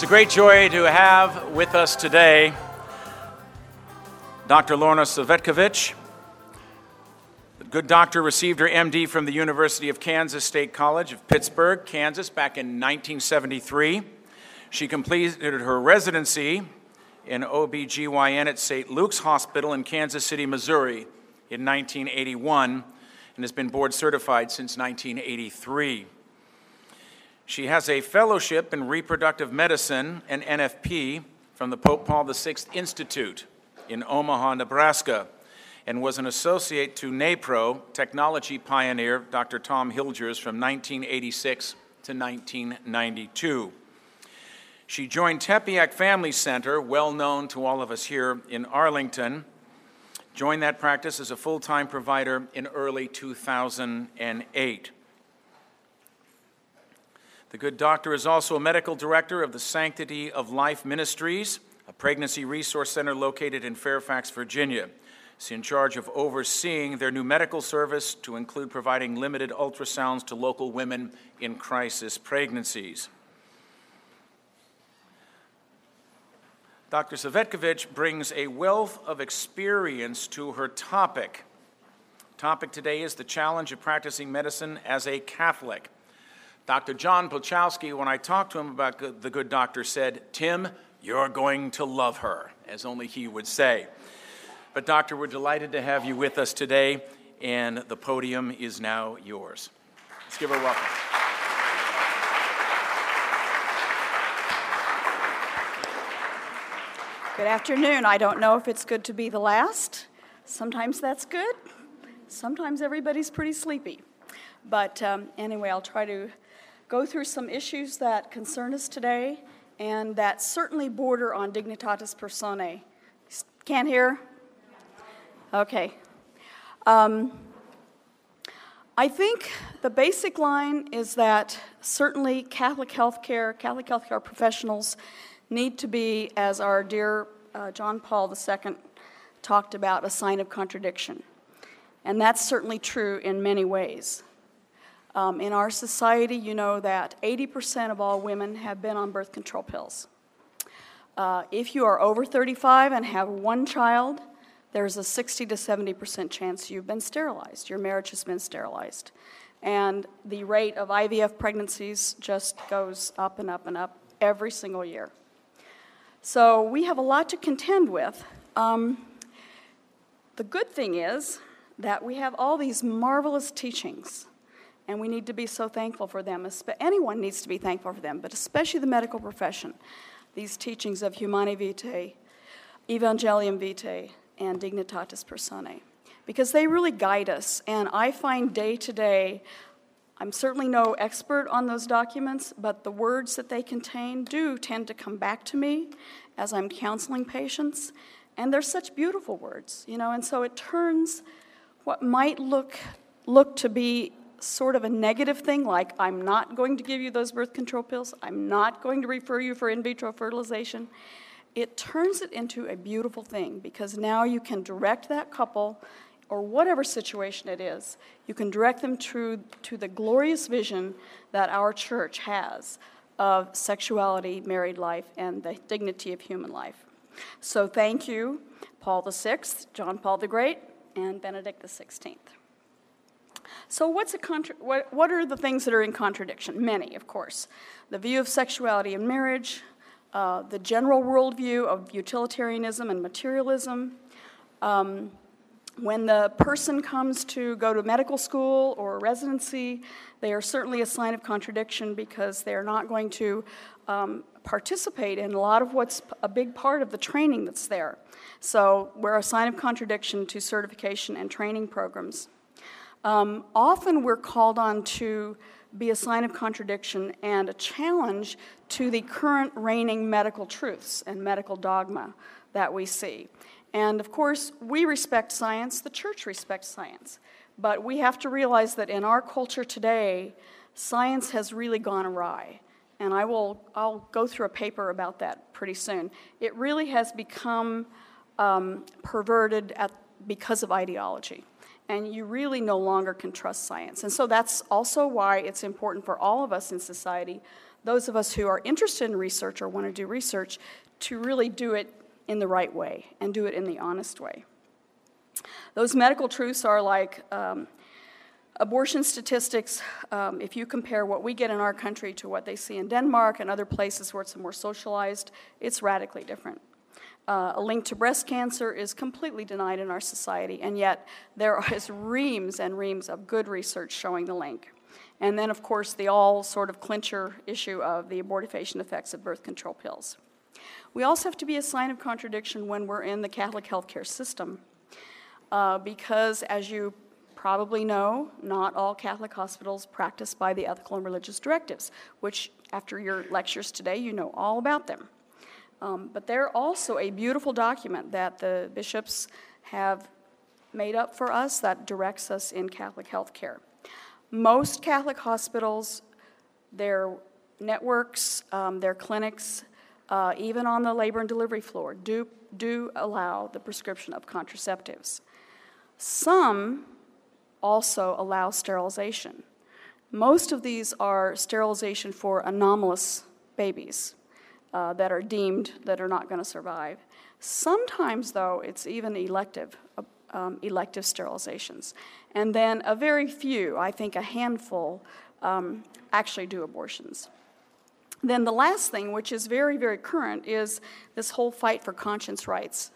It's a great joy to have with us today Dr. Lorna Cvetkovich. The good doctor received her MD from the University of Kansas State College of Pittsburg, Kansas, back in 1973. She completed her residency in OBGYN at St. Luke's Hospital in Kansas City, Missouri in 1981 and has been board certified since 1983. She has a fellowship in reproductive medicine and NFP from the Pope Paul VI Institute in Omaha, Nebraska, and was an associate to NAPRO technology pioneer Dr. Tom Hilgers from 1986 to 1992. She joined Tepeyac Family Center, well known to all of us here in Arlington, joined that practice as a full time provider in early 2008. The good doctor is also a medical director of the Sanctity of Life Ministries, a pregnancy resource center located in Fairfax, Virginia. She's in charge of overseeing their new medical service to include providing limited ultrasounds to local women in crisis pregnancies. Dr. Cvetkovich brings a wealth of experience to her topic. Topic today is the challenge of practicing medicine as a Catholic. Dr. John Bruchalski, when I talked to him about the good doctor, said, Tim, you're going to love her, as only he would say. But, Doctor, we're delighted to have you with us today, and the podium is now yours. Let's give her a welcome. Good afternoon. I don't know if it's good to be the last. Sometimes that's good. Sometimes everybody's pretty sleepy. But um, anyway, I'll try to go through some issues that concern us today and that certainly border on dignitatis personae. Can't hear? Okay. Um, I think the basic line is that certainly Catholic healthcare, Catholic healthcare professionals need to be, as our dear uh, John Paul II talked about, a sign of contradiction. And that's certainly true in many ways. Um, in our society, you know that 80% of all women have been on birth control pills. Uh, if you are over 35 and have one child, there's a 60 to 70% chance you've been sterilized. Your marriage has been sterilized. And the rate of IVF pregnancies just goes up and up and up every single year. So we have a lot to contend with. Um, the good thing is that we have all these marvelous teachings and we need to be so thankful for them. Anyone needs to be thankful for them, but especially the medical profession. These teachings of Humanae Vitae, Evangelium Vitae, and Dignitatis Personae, because they really guide us. And I find day to day, I'm certainly no expert on those documents, but the words that they contain do tend to come back to me as I'm counseling patients. And they're such beautiful words, you know, and so it turns what might look look to be sort of a negative thing, like I'm not going to give you those birth control pills, I'm not going to refer you for in vitro fertilization, it turns it into a beautiful thing because now you can direct that couple or whatever situation it is, you can direct them to, to the glorious vision that our church has of sexuality, married life, and the dignity of human life. So thank you, Paul VI, John Paul the Great, and Benedict XVI. So, what's a contra- what, what are the things that are in contradiction? Many, of course. The view of sexuality and marriage, uh, the general worldview of utilitarianism and materialism. Um, when the person comes to go to medical school or residency, they are certainly a sign of contradiction because they're not going to um, participate in a lot of what's a big part of the training that's there. So, we're a sign of contradiction to certification and training programs. Um, often we're called on to be a sign of contradiction and a challenge to the current reigning medical truths and medical dogma that we see. And of course, we respect science, the church respects science. But we have to realize that in our culture today, science has really gone awry. And I will I'll go through a paper about that pretty soon. It really has become um, perverted at, because of ideology and you really no longer can trust science. And so that's also why it's important for all of us in society those of us who are interested in research or want to do research to really do it in the right way and do it in the honest way. Those medical truths are like um, abortion statistics. Um, if you compare what we get in our country to what they see in Denmark and other places where it's more socialized, it's radically different. Uh, a link to breast cancer is completely denied in our society, and yet there is reams and reams of good research showing the link. And then, of course, the all sort of clincher issue of the abortifacient effects of birth control pills. We also have to be a sign of contradiction when we're in the Catholic healthcare system, uh, because as you probably know, not all Catholic hospitals practice by the ethical and religious directives, which, after your lectures today, you know all about them. Um, but they're also a beautiful document that the bishops have made up for us that directs us in Catholic healthcare. Most Catholic hospitals, their networks, um, their clinics, uh, even on the labor and delivery floor, do, do allow the prescription of contraceptives. Some also allow sterilization. Most of these are sterilization for anomalous babies uh, that are deemed that are not going to survive. Sometimes, though, it's even elective, uh, um, elective sterilizations. And then a very few, I think a handful, um, actually do abortions. Then the last thing, which is very, very current, is this whole fight for conscience rights.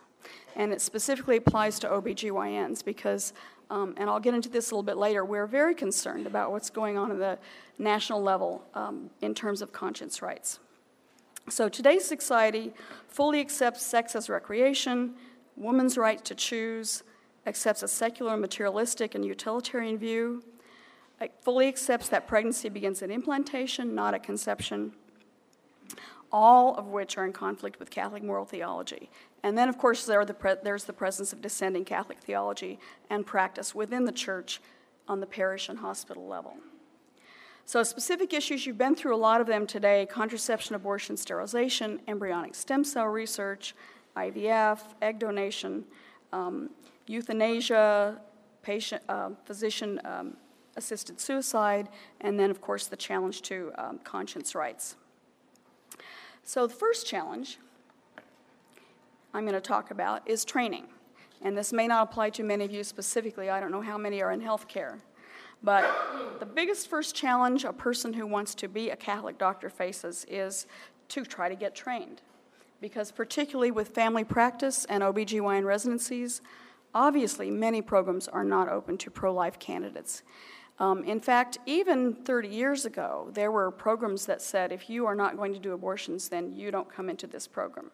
And it specifically applies to OBGYNs because, um, and I'll get into this a little bit later, we're very concerned about what's going on at the national level um, in terms of conscience rights. So today's society fully accepts sex as recreation, woman's right to choose, accepts a secular, materialistic, and utilitarian view, it fully accepts that pregnancy begins at implantation, not at conception, all of which are in conflict with Catholic moral theology. And then, of course, there the pre- there's the presence of dissenting Catholic theology and practice within the church on the parish and hospital level. So, specific issues, you've been through a lot of them today contraception, abortion, sterilization, embryonic stem cell research, IVF, egg donation, um, euthanasia, patient, uh, physician um, assisted suicide, and then, of course, the challenge to um, conscience rights. So, the first challenge I'm going to talk about is training. And this may not apply to many of you specifically. I don't know how many are in healthcare. But the biggest first challenge a person who wants to be a Catholic doctor faces is to try to get trained. Because, particularly with family practice and OBGYN residencies, obviously many programs are not open to pro life candidates. Um, in fact, even 30 years ago, there were programs that said if you are not going to do abortions, then you don't come into this program.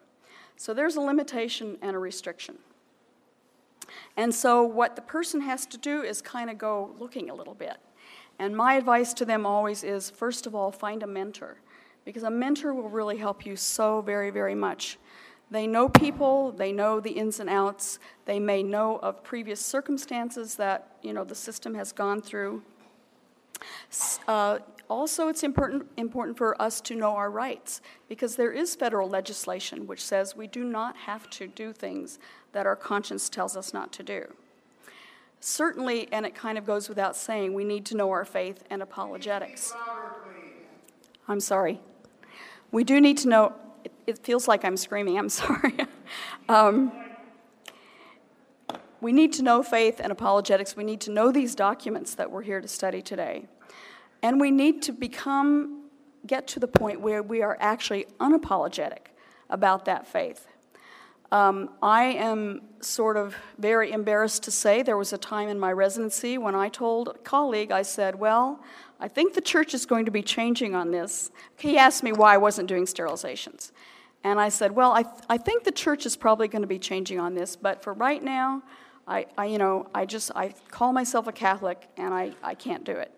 So there's a limitation and a restriction. And so, what the person has to do is kind of go looking a little bit. And my advice to them always is first of all, find a mentor, because a mentor will really help you so very, very much. They know people, they know the ins and outs, they may know of previous circumstances that you know the system has gone through. Uh, also, it's important, important for us to know our rights because there is federal legislation which says we do not have to do things that our conscience tells us not to do. Certainly, and it kind of goes without saying, we need to know our faith and apologetics. I'm sorry. We do need to know, it, it feels like I'm screaming, I'm sorry. um, we need to know faith and apologetics. We need to know these documents that we're here to study today. And we need to become, get to the point where we are actually unapologetic about that faith. Um, I am sort of very embarrassed to say there was a time in my residency when I told a colleague, I said, Well, I think the church is going to be changing on this. He asked me why I wasn't doing sterilizations. And I said, Well, I, th- I think the church is probably going to be changing on this, but for right now, I, I, you know, I just, I call myself a Catholic and I, I can't do it.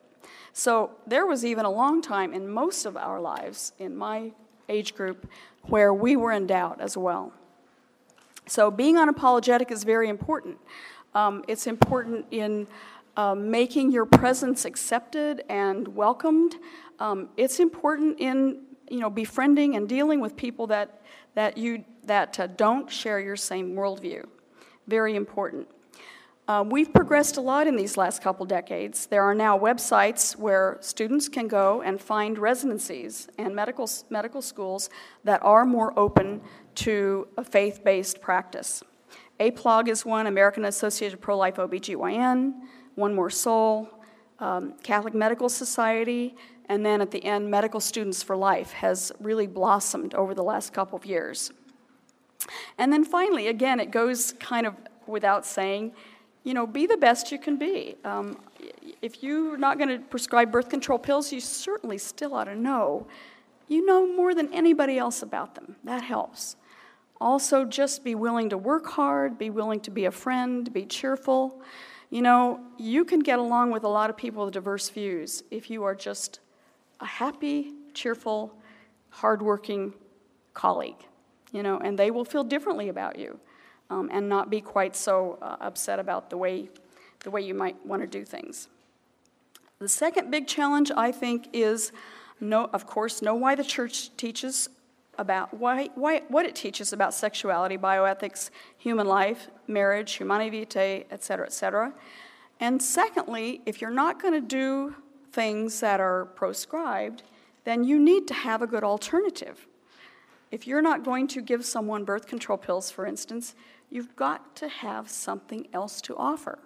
So there was even a long time in most of our lives, in my age group, where we were in doubt as well. So being unapologetic is very important. Um, it's important in uh, making your presence accepted and welcomed. Um, it's important in you know befriending and dealing with people that that you that uh, don't share your same worldview. Very important. Uh, we've progressed a lot in these last couple decades. There are now websites where students can go and find residencies and medical, medical schools that are more open to a faith based practice. APLOG is one, American Association of Pro Life OBGYN, One More Soul, um, Catholic Medical Society, and then at the end, Medical Students for Life has really blossomed over the last couple of years. And then finally, again, it goes kind of without saying, you know, be the best you can be. Um, if you're not going to prescribe birth control pills, you certainly still ought to know. You know more than anybody else about them. That helps. Also, just be willing to work hard, be willing to be a friend, be cheerful. You know, you can get along with a lot of people with diverse views if you are just a happy, cheerful, hardworking colleague, you know, and they will feel differently about you um, and not be quite so uh, upset about the way, the way you might want to do things. The second big challenge, I think, is know, of course, know why the church teaches about why, why, what it teaches about sexuality, bioethics, human life, marriage, humanae vitae, et cetera, et cetera. And secondly, if you're not going to do things that are proscribed, then you need to have a good alternative. If you're not going to give someone birth control pills, for instance, You've got to have something else to offer.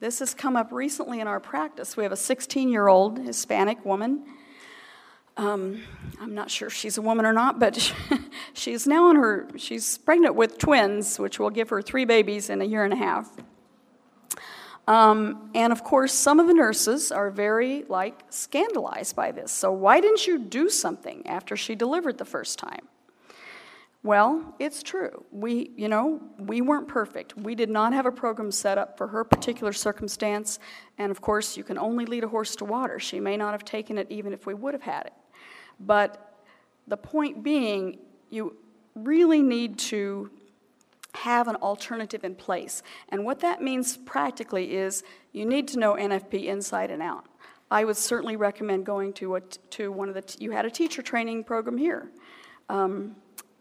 This has come up recently in our practice. We have a 16 year old Hispanic woman. Um, I'm not sure if she's a woman or not, but she's now in her, she's pregnant with twins, which will give her three babies in a year and a half. Um, and of course, some of the nurses are very, like, scandalized by this. So, why didn't you do something after she delivered the first time? Well, it's true. We, you know, we weren't perfect. We did not have a program set up for her particular circumstance. And of course, you can only lead a horse to water. She may not have taken it even if we would have had it. But the point being, you really need to have an alternative in place. And what that means practically is you need to know NFP inside and out. I would certainly recommend going to, a, to one of the, you had a teacher training program here. Um,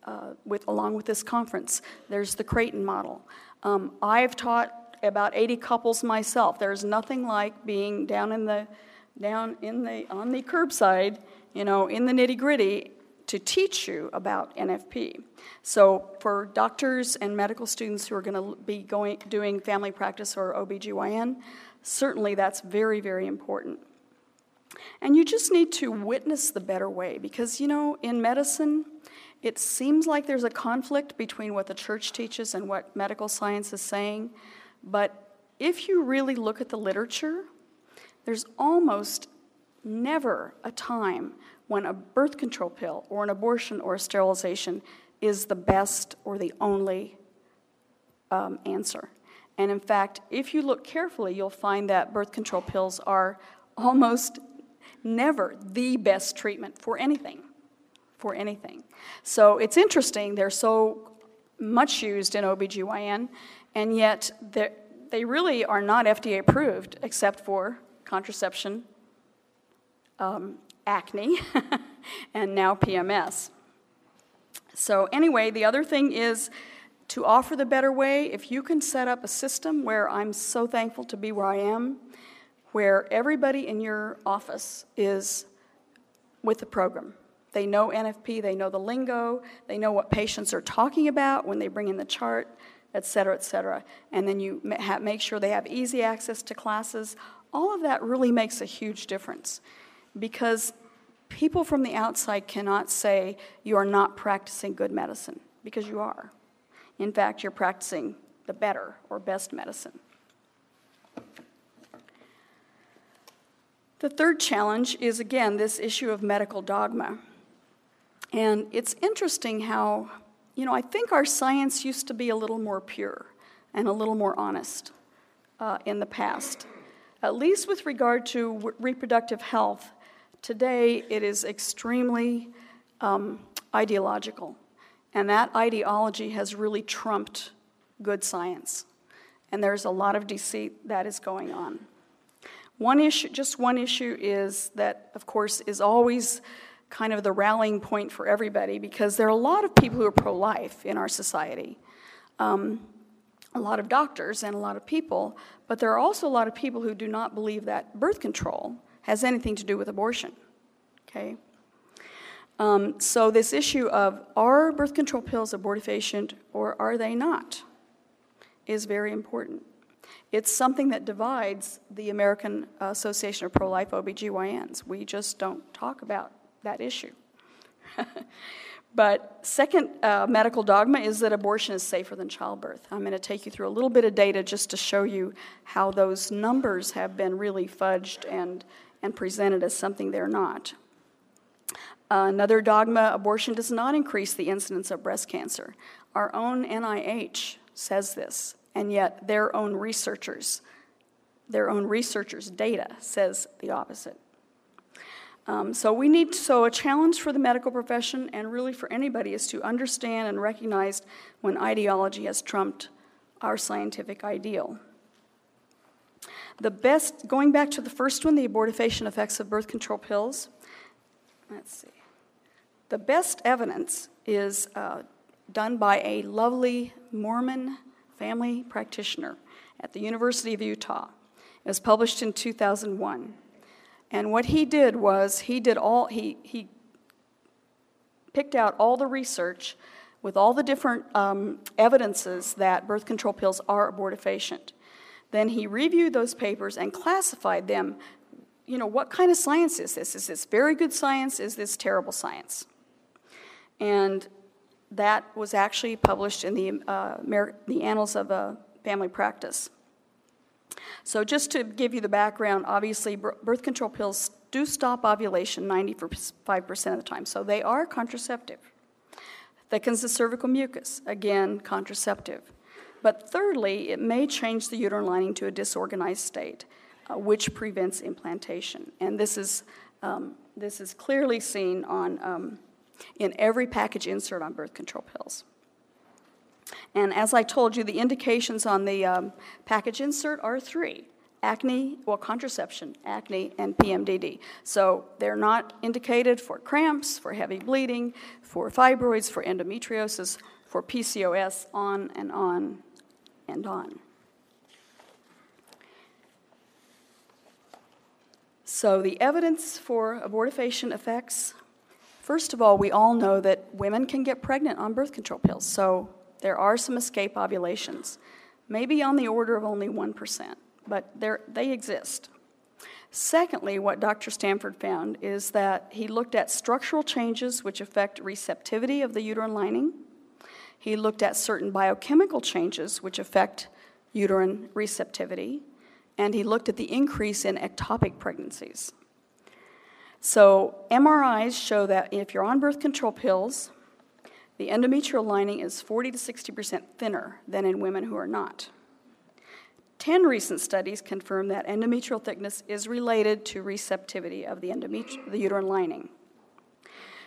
uh, with, along with this conference. There's the Creighton model. Um, I've taught about 80 couples myself. There's nothing like being down in the, down in the, on the curbside, you know, in the nitty gritty to teach you about NFP. So for doctors and medical students who are going to be going, doing family practice or OBGYN, certainly that's very, very important. And you just need to witness the better way because, you know, in medicine, it seems like there's a conflict between what the church teaches and what medical science is saying, but if you really look at the literature, there's almost never a time when a birth control pill or an abortion or a sterilization is the best or the only um, answer. And in fact, if you look carefully, you'll find that birth control pills are almost never the best treatment for anything for anything. So it's interesting, they're so much used in OBGYN, and yet they really are not FDA approved except for contraception, um, acne, and now PMS. So, anyway, the other thing is to offer the better way, if you can set up a system where I'm so thankful to be where I am, where everybody in your office is with the program. They know NFP, they know the lingo, they know what patients are talking about when they bring in the chart, et cetera, et cetera. And then you make sure they have easy access to classes. All of that really makes a huge difference because people from the outside cannot say you are not practicing good medicine because you are. In fact, you're practicing the better or best medicine. The third challenge is again this issue of medical dogma. And it's interesting how, you know, I think our science used to be a little more pure and a little more honest uh, in the past, at least with regard to w- reproductive health. Today, it is extremely um, ideological, and that ideology has really trumped good science. And there's a lot of deceit that is going on. One issue, just one issue, is that, of course, is always kind of the rallying point for everybody because there are a lot of people who are pro life in our society. Um, a lot of doctors and a lot of people, but there are also a lot of people who do not believe that birth control has anything to do with abortion. Okay? Um, so, this issue of are birth control pills abortifacient or are they not is very important. It's something that divides the American Association of Pro Life OBGYNs. We just don't talk about that issue. but second uh, medical dogma is that abortion is safer than childbirth. I'm going to take you through a little bit of data just to show you how those numbers have been really fudged and, and presented as something they're not. Uh, another dogma abortion does not increase the incidence of breast cancer. Our own NIH says this and yet their own researchers, their own researchers' data says the opposite. Um, so we need so a challenge for the medical profession and really for anybody is to understand and recognize when ideology has trumped our scientific ideal. The best, going back to the first one, the abortifacient effects of birth control pills. Let's see. The best evidence is uh, done by a lovely Mormon family practitioner at the University of Utah. It was published in 2001. And what he did was he did all he he picked out all the research with all the different um, evidences that birth control pills are abortifacient. Then he reviewed those papers and classified them. You know, what kind of science is this? Is this very good science? Is this terrible science? And that was actually published in the, uh, the Annals of uh, Family Practice. So, just to give you the background, obviously, birth control pills do stop ovulation 95% of the time, so they are contraceptive. Thickens the cervical mucus, again, contraceptive. But thirdly, it may change the uterine lining to a disorganized state, uh, which prevents implantation. And this is, um, this is clearly seen on um, in every package insert on birth control pills. And as I told you, the indications on the um, package insert are three acne, well, contraception, acne, and PMDD. So they're not indicated for cramps, for heavy bleeding, for fibroids, for endometriosis, for PCOS, on and on and on. So the evidence for abortifacient effects First of all, we all know that women can get pregnant on birth control pills, so there are some escape ovulations, maybe on the order of only 1%, but they exist. Secondly, what Dr. Stanford found is that he looked at structural changes which affect receptivity of the uterine lining. He looked at certain biochemical changes which affect uterine receptivity. And he looked at the increase in ectopic pregnancies. So, MRIs show that if you're on birth control pills, the endometrial lining is 40 to 60% thinner than in women who are not. 10 recent studies confirm that endometrial thickness is related to receptivity of the, endometri- the uterine lining.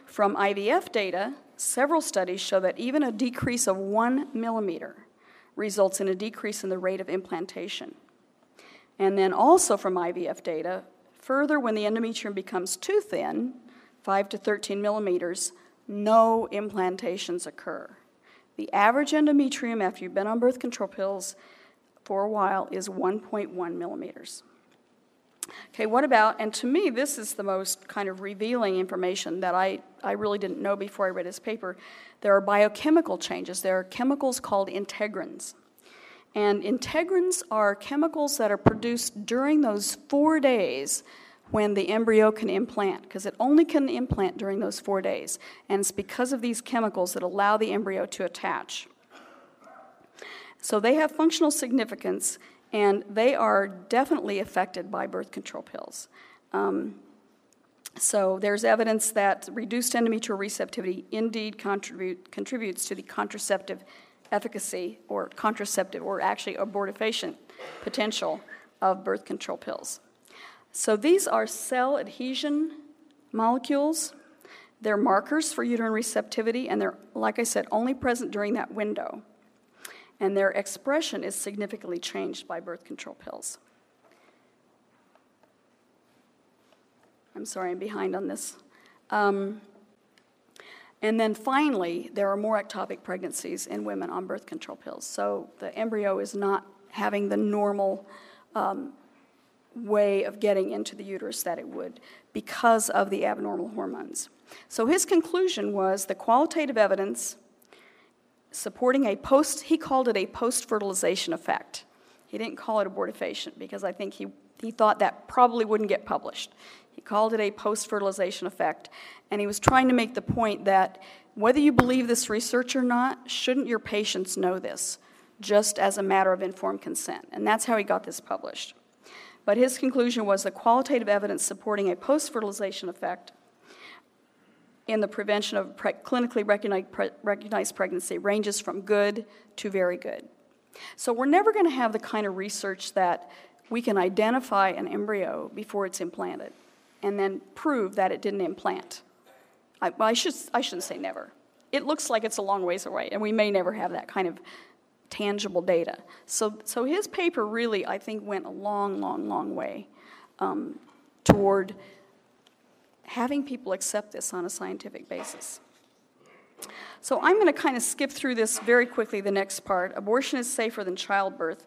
From IVF data, several studies show that even a decrease of one millimeter results in a decrease in the rate of implantation. And then also from IVF data, Further, when the endometrium becomes too thin, 5 to 13 millimeters, no implantations occur. The average endometrium after you've been on birth control pills for a while is 1.1 millimeters. Okay, what about, and to me, this is the most kind of revealing information that I, I really didn't know before I read his paper. There are biochemical changes. There are chemicals called integrins. And integrins are chemicals that are produced during those four days when the embryo can implant, because it only can implant during those four days. And it's because of these chemicals that allow the embryo to attach. So they have functional significance, and they are definitely affected by birth control pills. Um, so there's evidence that reduced endometrial receptivity indeed contribute, contributes to the contraceptive efficacy or contraceptive or actually abortifacient potential of birth control pills. So these are cell adhesion molecules. They're markers for uterine receptivity, and they're, like I said, only present during that window. And their expression is significantly changed by birth control pills. I'm sorry, I'm behind on this. Um, And then finally, there are more ectopic pregnancies in women on birth control pills. So the embryo is not having the normal um, way of getting into the uterus that it would because of the abnormal hormones. So his conclusion was the qualitative evidence supporting a post, he called it a post fertilization effect. He didn't call it abortifacient because I think he, he thought that probably wouldn't get published. He called it a post fertilization effect, and he was trying to make the point that whether you believe this research or not, shouldn't your patients know this, just as a matter of informed consent? And that's how he got this published. But his conclusion was the qualitative evidence supporting a post fertilization effect in the prevention of pre- clinically recognized, pre- recognized pregnancy ranges from good to very good. So we're never going to have the kind of research that we can identify an embryo before it's implanted and then prove that it didn't implant. I, well, I, should, I shouldn't say never. It looks like it's a long ways away, and we may never have that kind of tangible data. So, so his paper really, I think, went a long, long, long way um, toward having people accept this on a scientific basis. So I'm going to kind of skip through this very quickly, the next part. Abortion is safer than childbirth.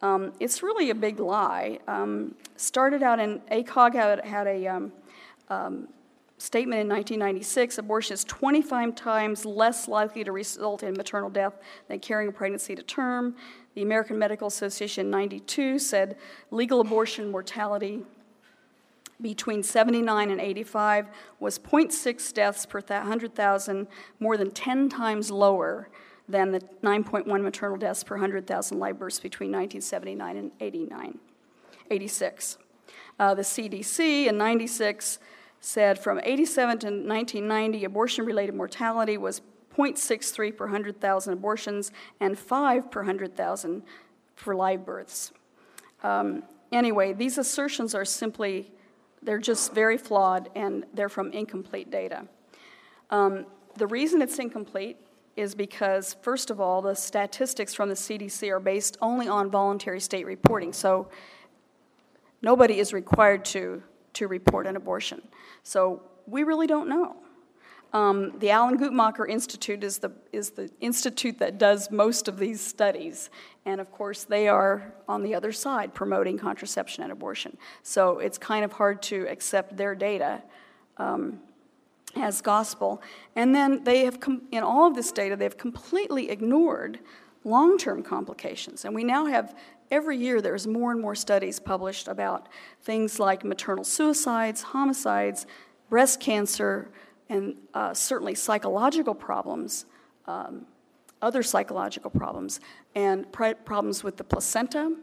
Um, it's really a big lie. Um, started out in, ACOG had, had a um, um statement in 1996 abortion is 25 times less likely to result in maternal death than carrying a pregnancy to term. The American Medical Association in 92 said legal abortion mortality between 79 and 85 was 0.6 deaths per 100,000, more than 10 times lower than the 9.1 maternal deaths per 100,000 live births between 1979 and 89, 86. Uh, the CDC in 96 said from 87 to 1990, abortion related mortality was 0.63 per 100,000 abortions and 5 per 100,000 for live births. Um, anyway, these assertions are simply they're just very flawed and they're from incomplete data. Um, the reason it's incomplete is because, first of all, the statistics from the CDC are based only on voluntary state reporting. So nobody is required to, to report an abortion. So we really don't know. Um, the Alan Guttmacher Institute is the, is the institute that does most of these studies. And of course, they are on the other side promoting contraception and abortion. So it's kind of hard to accept their data um, as gospel. And then they have, com- in all of this data, they've completely ignored long term complications. And we now have every year there's more and more studies published about things like maternal suicides, homicides, breast cancer, and uh, certainly psychological problems, um, other psychological problems, and problems with the placenta,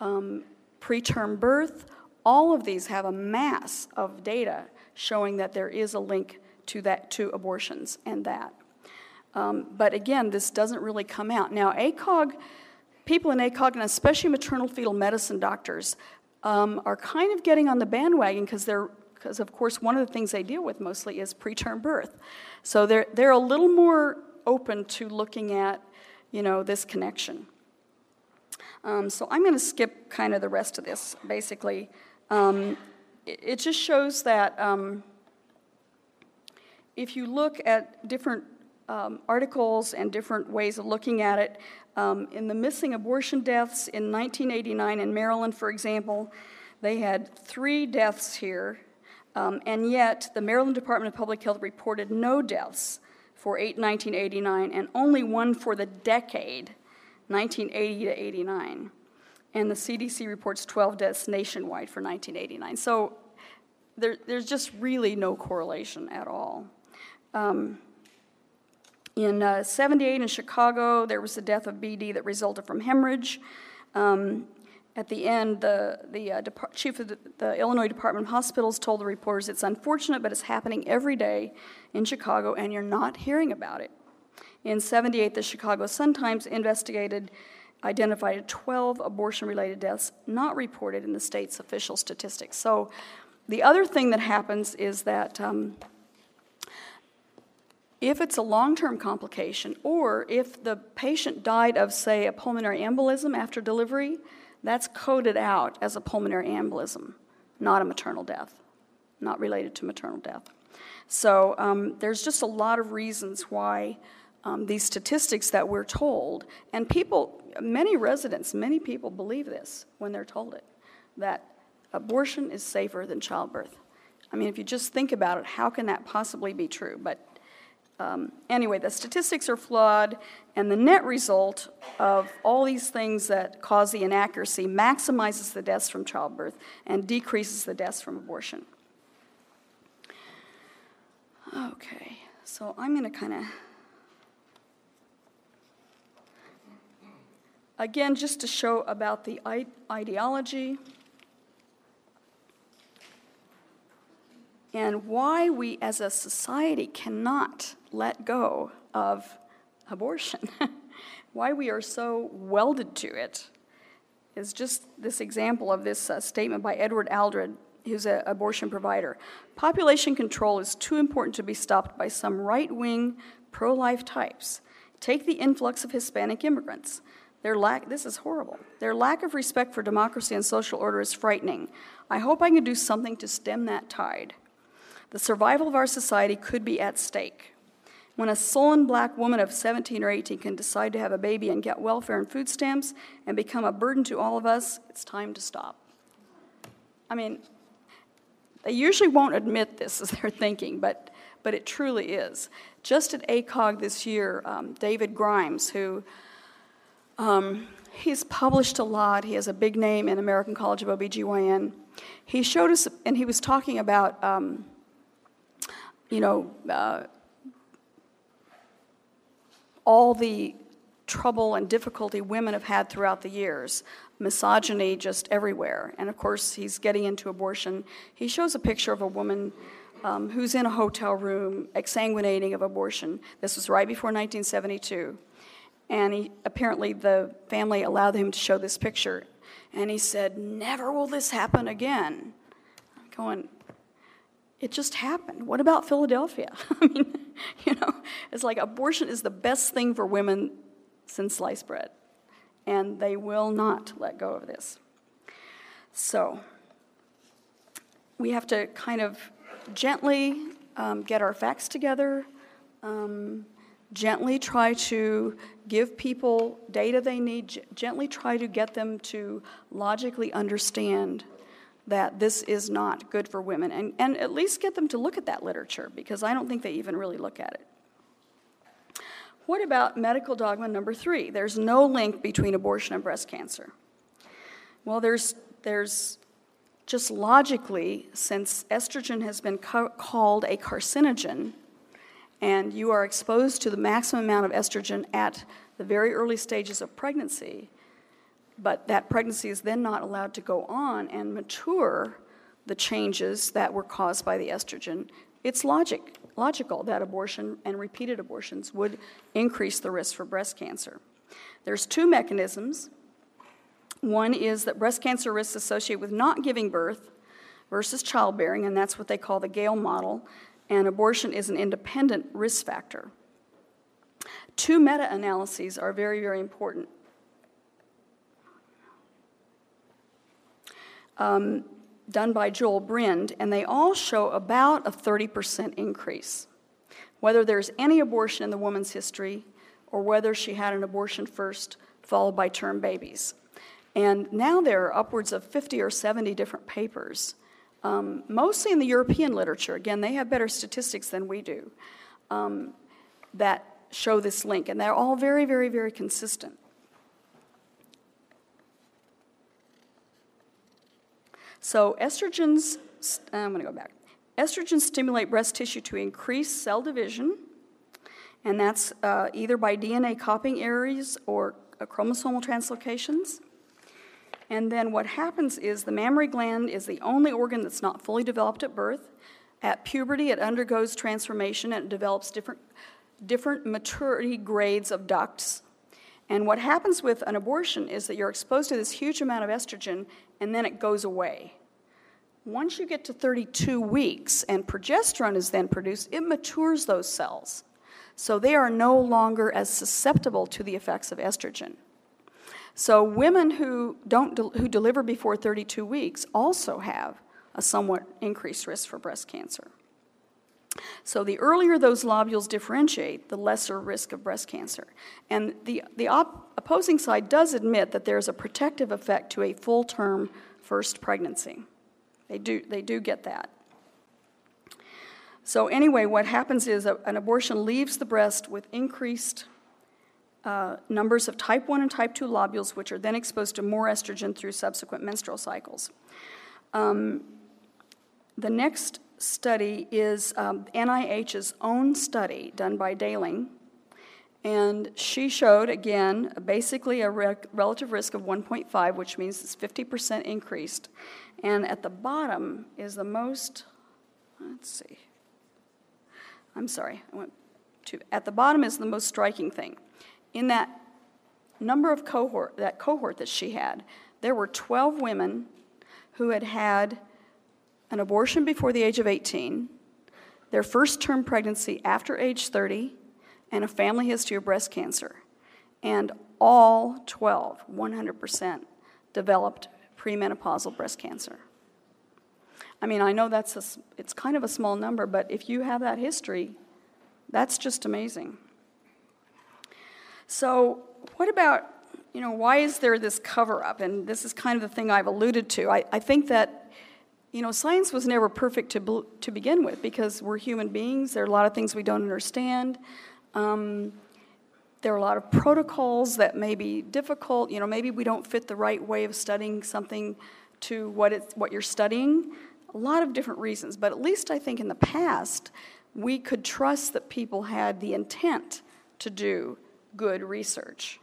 um, preterm birth. All of these have a mass of data showing that there is a link to that to abortions and that. Um, but again, this doesn't really come out. Now, ACOG, people in ACOG, and especially maternal fetal medicine doctors, um, are kind of getting on the bandwagon because they're because of course one of the things they deal with mostly is preterm birth. So they're they're a little more open to looking at, you know, this connection. Um, so I'm going to skip kind of the rest of this. Basically, um, it, it, just shows that um, if you look at different um, articles and different ways of looking at it, um, in the missing abortion deaths in 1989 in Maryland, for example, they had three deaths here um, and yet, the Maryland Department of Public Health reported no deaths for 8, 1989 and only one for the decade, 1980 to 89. And the CDC reports 12 deaths nationwide for 1989. So there, there's just really no correlation at all. Um, in uh, 78 in Chicago, there was the death of BD that resulted from hemorrhage. Um, at the end, the, the uh, chief of the, the, Illinois Department of Hospitals told the reporters, It's unfortunate, but it's happening every day in Chicago, and you're not hearing about it. In 78, the Chicago Sun-Times investigated, identified 12 abortion related deaths not reported in the state's official statistics. So the other thing that happens is that. Um, if it's a long term complication, or if the patient died of, say, a pulmonary embolism after delivery, that's coded out as a pulmonary embolism, not a maternal death. not related to maternal death. So um, there's just a lot of reasons why um, these statistics that we're told, and people, many residents, many people believe this when they're told it, that abortion is safer than childbirth. I mean, if you just think about it, how can that possibly be true? But um, anyway, the statistics are flawed, and the net result of all these things that cause the inaccuracy maximizes the deaths from childbirth and decreases the deaths from abortion. Okay, so I'm going to kind of. Again, just to show about the ideology and why we as a society cannot let go of abortion, why we are so welded to it, is just this example of this uh, statement by Edward Allred, who's an abortion provider. Population control is too important to be stopped by some right wing pro life types. Take the influx of Hispanic immigrants. Their lack, this is horrible. Their lack of respect for democracy and social order is frightening. I hope I can do something to stem that tide. The survival of our society could be at stake. When a sullen black woman of 17 or 18 can decide to have a baby and get welfare and food stamps and become a burden to all of us, it's time to stop. I mean, they usually won't admit this as they're thinking, but, but it truly is. Just at ACOG this year, um, David Grimes, who um, he's published a lot, he has a big name in American College of OBGYN. He showed us, and he was talking about um, you know, uh, all the trouble and difficulty women have had throughout the years, misogyny just everywhere. And of course, he's getting into abortion. He shows a picture of a woman um, who's in a hotel room exsanguinating of abortion. This was right before 1972. And he, apparently, the family allowed him to show this picture. And he said, Never will this happen again. I'm going, it just happened. What about Philadelphia? I mean, you know, it's like abortion is the best thing for women since sliced bread. And they will not let go of this. So, we have to kind of gently um, get our facts together, um, gently try to give people data they need, gently try to get them to logically understand that this is not good for women, and, and at least get them to look at that literature because I don't think they even really look at it. What about medical dogma number three? There's no link between abortion and breast cancer. Well, there's, there's just logically, since estrogen has been co- called a carcinogen, and you are exposed to the maximum amount of estrogen at the very early stages of pregnancy, but that pregnancy is then not allowed to go on and mature the changes that were caused by the estrogen. It's logic, logical that abortion and repeated abortions would increase the risk for breast cancer. There's two mechanisms. One is that breast cancer risks associated with not giving birth versus childbearing, and that's what they call the Gail model, and abortion is an independent risk factor. Two meta analyses are very, very important. Um, done by Joel Brind, and they all show about a 30% increase. Whether there's any abortion in the woman's history or whether she had an abortion first, followed by term babies. And now there are upwards of 50 or 70 different papers, um, mostly in the European literature. Again, they have better statistics than we do, um, that show this link, and they're all very, very, very consistent. So estrogens, I'm going to go back. Estrogens stimulate breast tissue to increase cell division, and that's uh, either by DNA copying errors or uh, chromosomal translocations. And then what happens is the mammary gland is the only organ that's not fully developed at birth. At puberty, it undergoes transformation and it develops different, different maturity grades of ducts. And what happens with an abortion is that you're exposed to this huge amount of estrogen and then it goes away. Once you get to 32 weeks and progesterone is then produced, it matures those cells. So they are no longer as susceptible to the effects of estrogen. So women who don't de- who deliver before 32 weeks also have a somewhat increased risk for breast cancer. So the earlier those lobules differentiate, the lesser risk of breast cancer. And the, the op- opposing side does admit that there's a protective effect to a full term first pregnancy. They do, they do get that. So, anyway, what happens is a, an abortion leaves the breast with increased uh, numbers of type 1 and type 2 lobules, which are then exposed to more estrogen through subsequent menstrual cycles. Um, the next study is um, NIH's own study done by Daling. And she showed, again, basically a re- relative risk of 1.5, which means it's 50% increased. And at the bottom is the most, let's see, I'm sorry, I went to, at the bottom is the most striking thing. In that number of cohort, that cohort that she had, there were 12 women who had had an abortion before the age of 18, their first term pregnancy after age 30, and a family history of breast cancer. And all 12, 100%, developed premenopausal breast cancer. I mean, I know that's a, it's kind of a small number, but if you have that history, that's just amazing. So, what about, you know, why is there this cover up? And this is kind of the thing I've alluded to. I, I think that you know, science was never perfect to, to begin with because we're human beings. There are a lot of things we don't understand. Um, there are a lot of protocols that may be difficult. You know, maybe we don't fit the right way of studying something to what, it's, what you're studying. A lot of different reasons. But at least I think in the past, we could trust that people had the intent to do good research.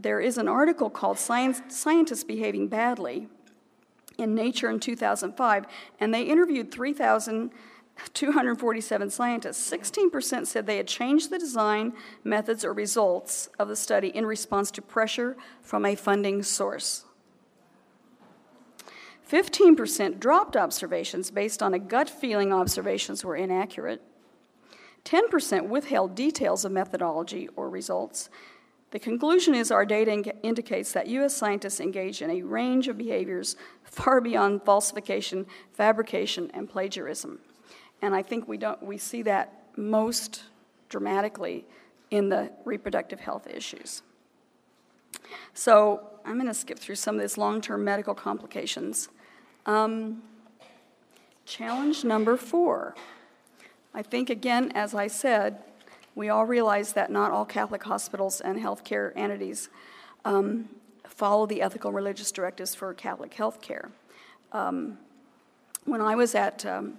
There is an article called Science, Scientists Behaving Badly in Nature in 2005, and they interviewed 3,247 scientists. 16% said they had changed the design, methods, or results of the study in response to pressure from a funding source. 15% dropped observations based on a gut feeling observations were inaccurate. 10% withheld details of methodology or results, the conclusion is our data indicates that U.S. scientists engage in a range of behaviors far beyond falsification, fabrication, and plagiarism. And I think we, don't, we see that most dramatically in the reproductive health issues. So I'm going to skip through some of these long term medical complications. Um, challenge number four. I think, again, as I said, we all realize that not all Catholic hospitals and healthcare entities um, follow the ethical religious directives for Catholic healthcare. Um, when I was at um,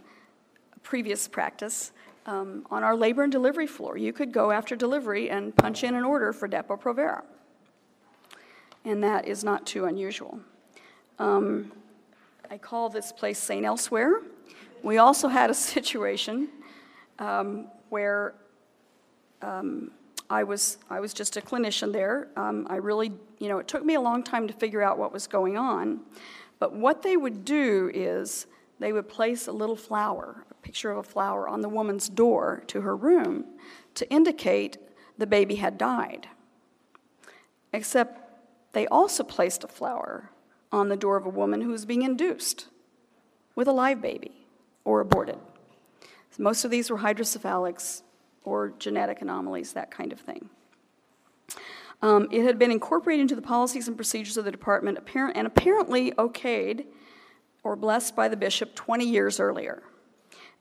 previous practice, um, on our labor and delivery floor, you could go after delivery and punch in an order for Depo-Provera. And that is not too unusual. Um, I call this place St. Elsewhere. We also had a situation um, where um, I was I was just a clinician there. Um, I really, you know, it took me a long time to figure out what was going on. But what they would do is they would place a little flower, a picture of a flower, on the woman's door to her room to indicate the baby had died. Except they also placed a flower on the door of a woman who was being induced with a live baby or aborted. Most of these were hydrocephalics, or genetic anomalies, that kind of thing. Um, it had been incorporated into the policies and procedures of the department apparent, and apparently okayed or blessed by the bishop 20 years earlier.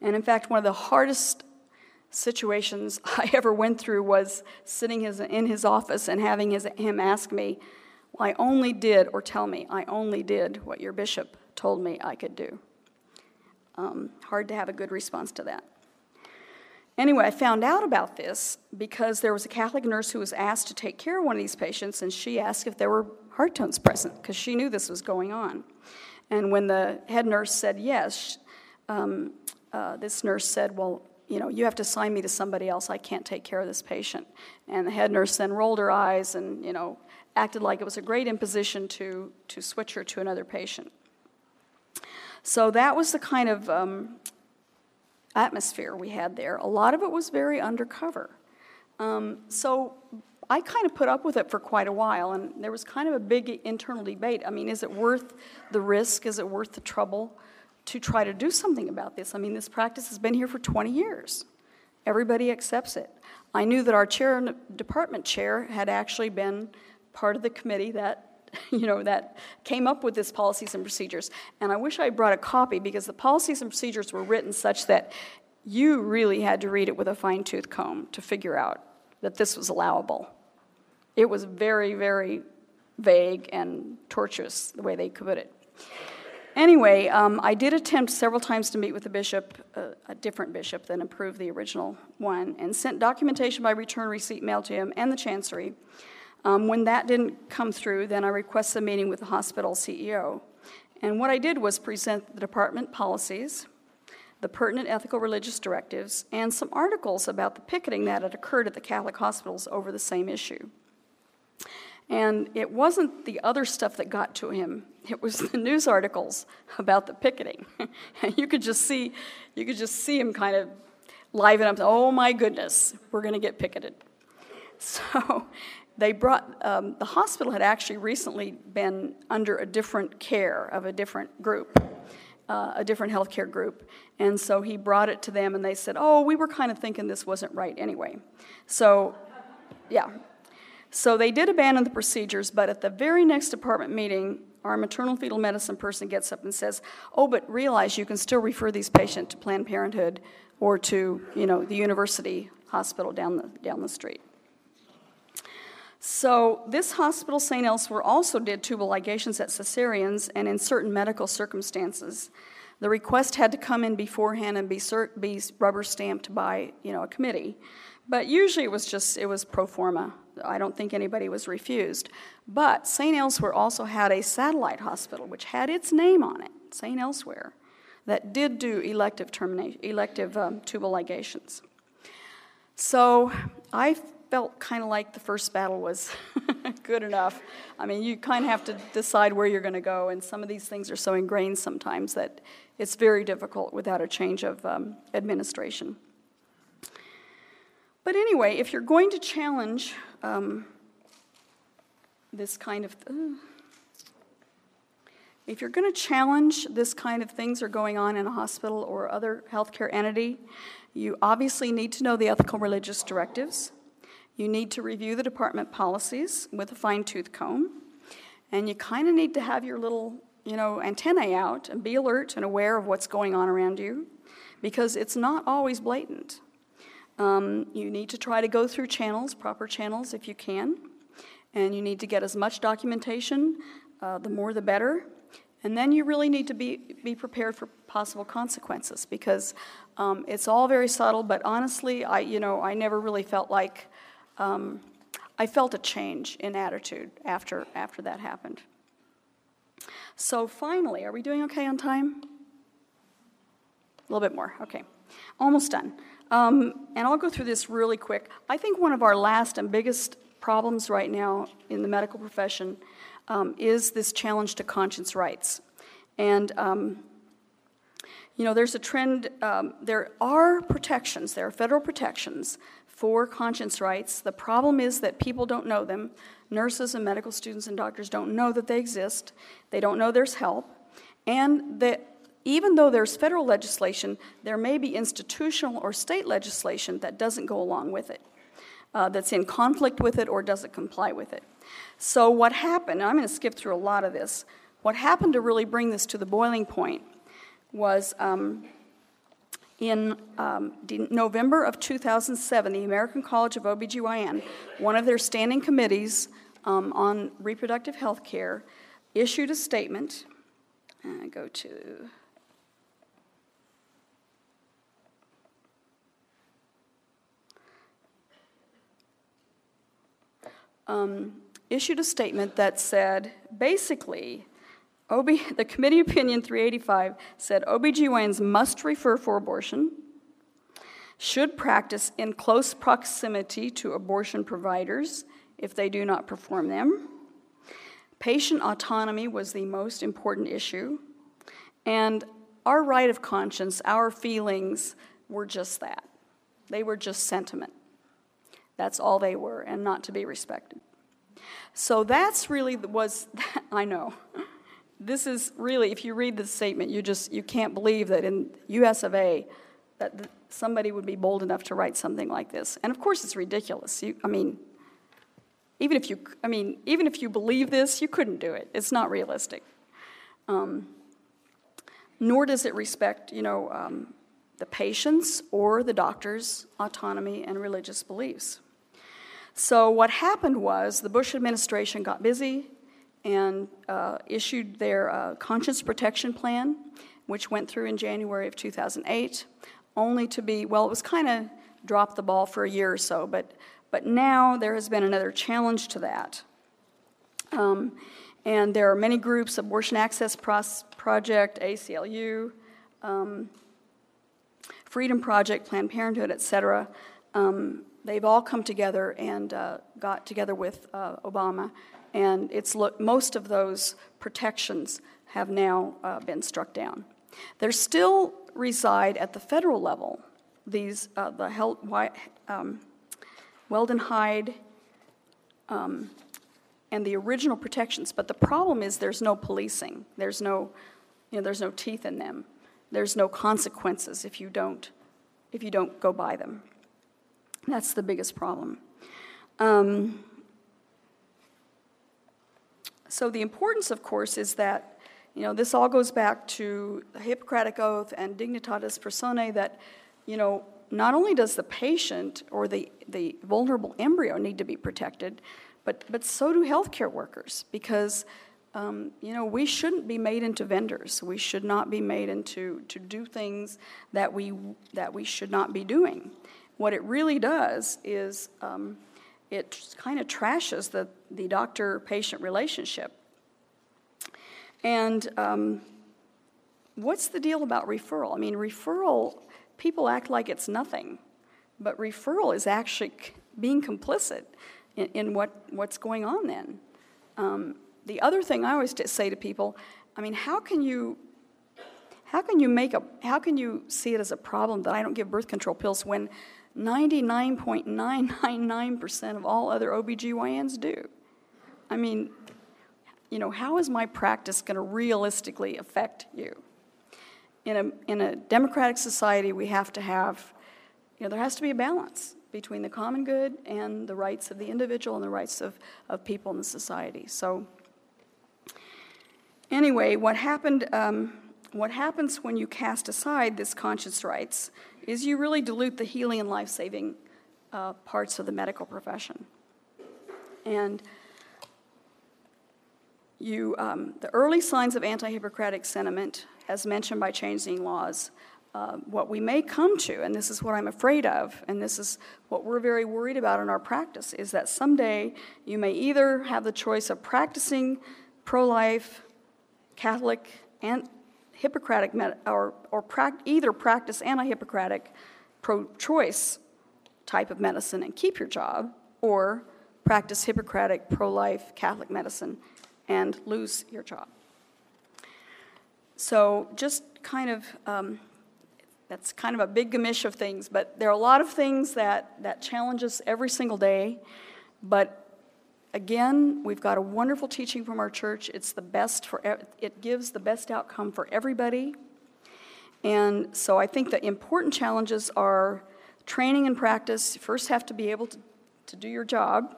And in fact, one of the hardest situations I ever went through was sitting his, in his office and having his, him ask me, well, I only did, or tell me, I only did what your bishop told me I could do. Um, hard to have a good response to that. Anyway, I found out about this because there was a Catholic nurse who was asked to take care of one of these patients, and she asked if there were heart tones present because she knew this was going on. And when the head nurse said yes, um, uh, this nurse said, Well, you know, you have to assign me to somebody else. I can't take care of this patient. And the head nurse then rolled her eyes and, you know, acted like it was a great imposition to, to switch her to another patient. So that was the kind of um, atmosphere we had there. A lot of it was very undercover. Um, so I kind of put up with it for quite a while, and there was kind of a big internal debate. I mean, is it worth the risk? Is it worth the trouble to try to do something about this. I mean, this practice has been here for 20 years. Everybody accepts it. I knew that our chair, department chair, had actually been part of the committee that you know, that came up with this policies and procedures. And I wish I brought a copy because the policies and procedures were written such that you really had to read it with a fine tooth comb to figure out that this was allowable. It was very, very vague and tortuous the way they put it. Anyway, um, I did attempt several times to meet with the bishop, uh, a different bishop than approved the original one, and sent documentation by return receipt mail to him and the chancery. Um, when that didn't come through, then I requested a meeting with the hospital CEO. And what I did was present the department policies, the pertinent ethical religious directives, and some articles about the picketing that had occurred at the Catholic hospitals over the same issue. And it wasn't the other stuff that got to him. It was the news articles about the picketing. and you could just see you could just see him kind of liven up, oh my goodness, we're going to get picketed. So they brought um, the hospital had actually recently been under a different care of a different group uh, a different healthcare group. And so he brought it to them and they said oh we were kind of thinking this wasn't right anyway. So yeah. So they did abandon the procedures but at the very next department meeting our maternal fetal medicine person gets up and says oh but realize you can still refer these patients to planned parenthood or to you know the university hospital down the, down the street so, this hospital, St. Elsewhere, also did tubal ligations at cesareans and in certain medical circumstances. The request had to come in beforehand and be, cert- be rubber stamped by you know, a committee. But usually it was just, it was pro forma. I don't think anybody was refused. But St. Elsewhere also had a satellite hospital, which had its name on it, St. Elsewhere, that did do elective, elective um, tubal ligations. So I felt kind of like the first battle was good enough. I mean, you kind of have to decide where you're going to go, and some of these things are so ingrained sometimes that it's very difficult without a change of um, administration. But anyway, if you're going to challenge um, this kind of. Uh, if you're going to challenge this kind of things are going on in a hospital or other healthcare entity, you obviously need to know the ethical religious directives. You need to review the department policies with a fine tooth comb, and you kind of need to have your little, you know, antennae out and be alert and aware of what's going on around you because it's not always blatant. Um, you need to try to go through channels, proper channels if you can, and you need to get as much documentation, uh, the more the better. And then you really need to be, be prepared for possible consequences because um, it's all very subtle, but honestly, I, you know, I never really felt like um, I felt a change in attitude after, after that happened. So finally, are we doing okay on time? A little bit more, okay. Almost done. Um, and I'll go through this really quick. I think one of our last and biggest problems right now in the medical profession um, is this challenge to conscience rights. And, um, you know, there's a trend, um, there are protections, there are federal protections for conscience rights. The problem is that people don't know them. Nurses and medical students and doctors don't know that they exist. They don't know there's help. And that even though there's federal legislation, there may be institutional or state legislation that doesn't go along with it, uh, that's in conflict with it or doesn't comply with it. So, what happened, I'm going to skip through a lot of this, what happened to really bring this to the boiling point was um, in um, November of 2007, the American College of OBGYN, one of their standing committees um, on reproductive health care, issued a statement. I go to um, issued a statement that said basically OB, the committee opinion 385 said OBGYNs must refer for abortion, should practice in close proximity to abortion providers if they do not perform them. Patient autonomy was the most important issue, and our right of conscience, our feelings, were just that. They were just sentiment. That's all they were, and not to be respected. So that's really was I know this is really, if you read this statement, you just, you can't believe that in US of A, that th- somebody would be bold enough to write something like this. And of course, it's ridiculous. You, I mean, even if you, I mean, even if you believe this, you couldn't do it. It's not realistic. Um, nor does it respect, you know, um, the patient's or the doctor's autonomy and religious beliefs. So what happened was the Bush administration got busy and uh, issued their uh, conscience protection plan, which went through in January of 2008, only to be, well, it was kind of dropped the ball for a year or so, but, but now there has been another challenge to that. Um, and there are many groups, Abortion Access Project, ACLU, um, Freedom Project, Planned Parenthood, et cetera. Um, they've all come together and uh, got together with uh, Obama and it's most of those protections have now uh, been struck down. There still reside at the federal level these uh, the health, um, Weldon Hyde um, and the original protections, but the problem is there's no policing. There's no, you know, there's no teeth in them. There's no consequences if you don't if you don't go by them. That's the biggest problem. Um, so the importance, of course, is that you know this all goes back to the Hippocratic Oath and Dignitatis Personae. That you know not only does the patient or the the vulnerable embryo need to be protected, but but so do healthcare workers because. Um, you know, we shouldn't be made into vendors. We should not be made into to do things that we that we should not be doing. What it really does is um, it kind of trashes the, the doctor patient relationship. And um, what's the deal about referral? I mean, referral, people act like it's nothing, but referral is actually being complicit in, in what, what's going on then. Um, the other thing I always say to people, I mean, how can you how can you make a how can you see it as a problem that I don't give birth control pills when 99.999% of all other OBGYNs do. I mean, you know, how is my practice going to realistically affect you? In a, in a democratic society, we have to have, you know, there has to be a balance between the common good and the rights of the individual and the rights of, of people in the society. So, anyway, what happened, um, what happens when you cast aside this conscience rights is you really dilute the healing and life saving uh, parts of the medical profession. And you, um, the early signs of anti Hippocratic sentiment, as mentioned by changing laws, uh, what we may come to, and this is what I'm afraid of, and this is what we're very worried about in our practice, is that someday you may either have the choice of practicing pro life, Catholic, and Hippocratic or, or either practice anti Hippocratic pro choice type of medicine and keep your job, or practice Hippocratic pro life Catholic medicine and lose your job. So, just kind of, um, that's kind of a big gamish of things, but there are a lot of things that, that challenge us every single day. But Again, we've got a wonderful teaching from our church. It's the best for it gives the best outcome for everybody. And so I think the important challenges are training and practice. You first have to be able to, to do your job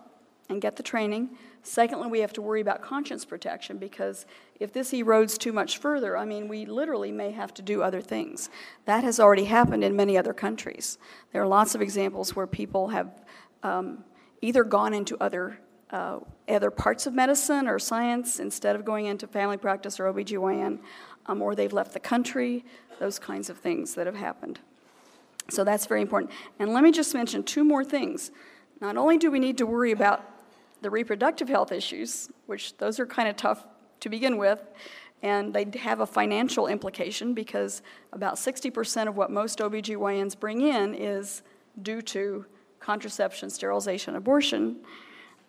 and get the training. Secondly, we have to worry about conscience protection because if this erodes too much further, I mean, we literally may have to do other things. That has already happened in many other countries. There are lots of examples where people have um, either gone into other uh, other parts of medicine or science instead of going into family practice or OBGYN, um, or they've left the country, those kinds of things that have happened. So that's very important. And let me just mention two more things. Not only do we need to worry about the reproductive health issues, which those are kind of tough to begin with, and they have a financial implication because about 60% of what most OBGYNs bring in is due to contraception, sterilization, abortion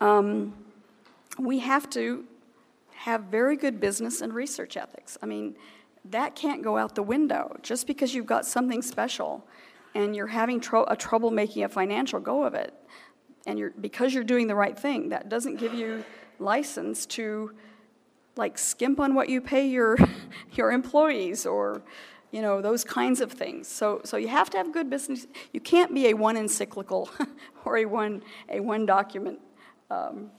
um, we have to have very good business and research ethics. I mean, that can't go out the window. Just because you've got something special and you're having tro- a trouble making a financial go of it, and you're, because you're doing the right thing, that doesn't give you license to like skimp on what you pay your your employees or you know those kinds of things so so you have to have good business you can't be a one encyclical or a one a one document um,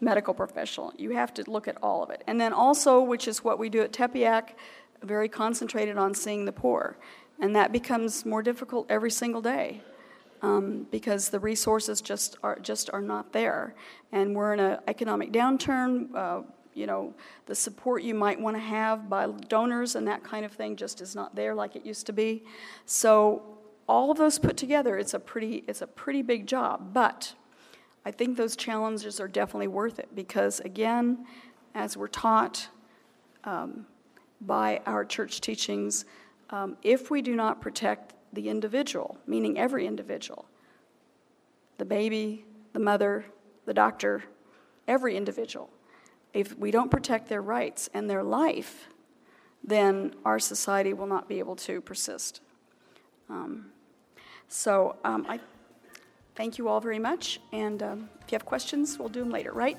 medical professional you have to look at all of it and then also which is what we do at tepeyac very concentrated on seeing the poor and that becomes more difficult every single day um, because the resources just are just are not there and we're in an economic downturn uh, you know, the support you might want to have by donors and that kind of thing just is not there like it used to be. So all of those put together, it's a pretty, it's a pretty big job. But I think those challenges are definitely worth it because, again, as we're taught um, by our church teachings, um, if we do not protect the individual, meaning every individual, the baby, the mother, the doctor, every individual, if we don't protect their rights and their life, then our society will not be able to persist. Um, so um, I thank you all very much, and um, if you have questions, we'll do them later, right?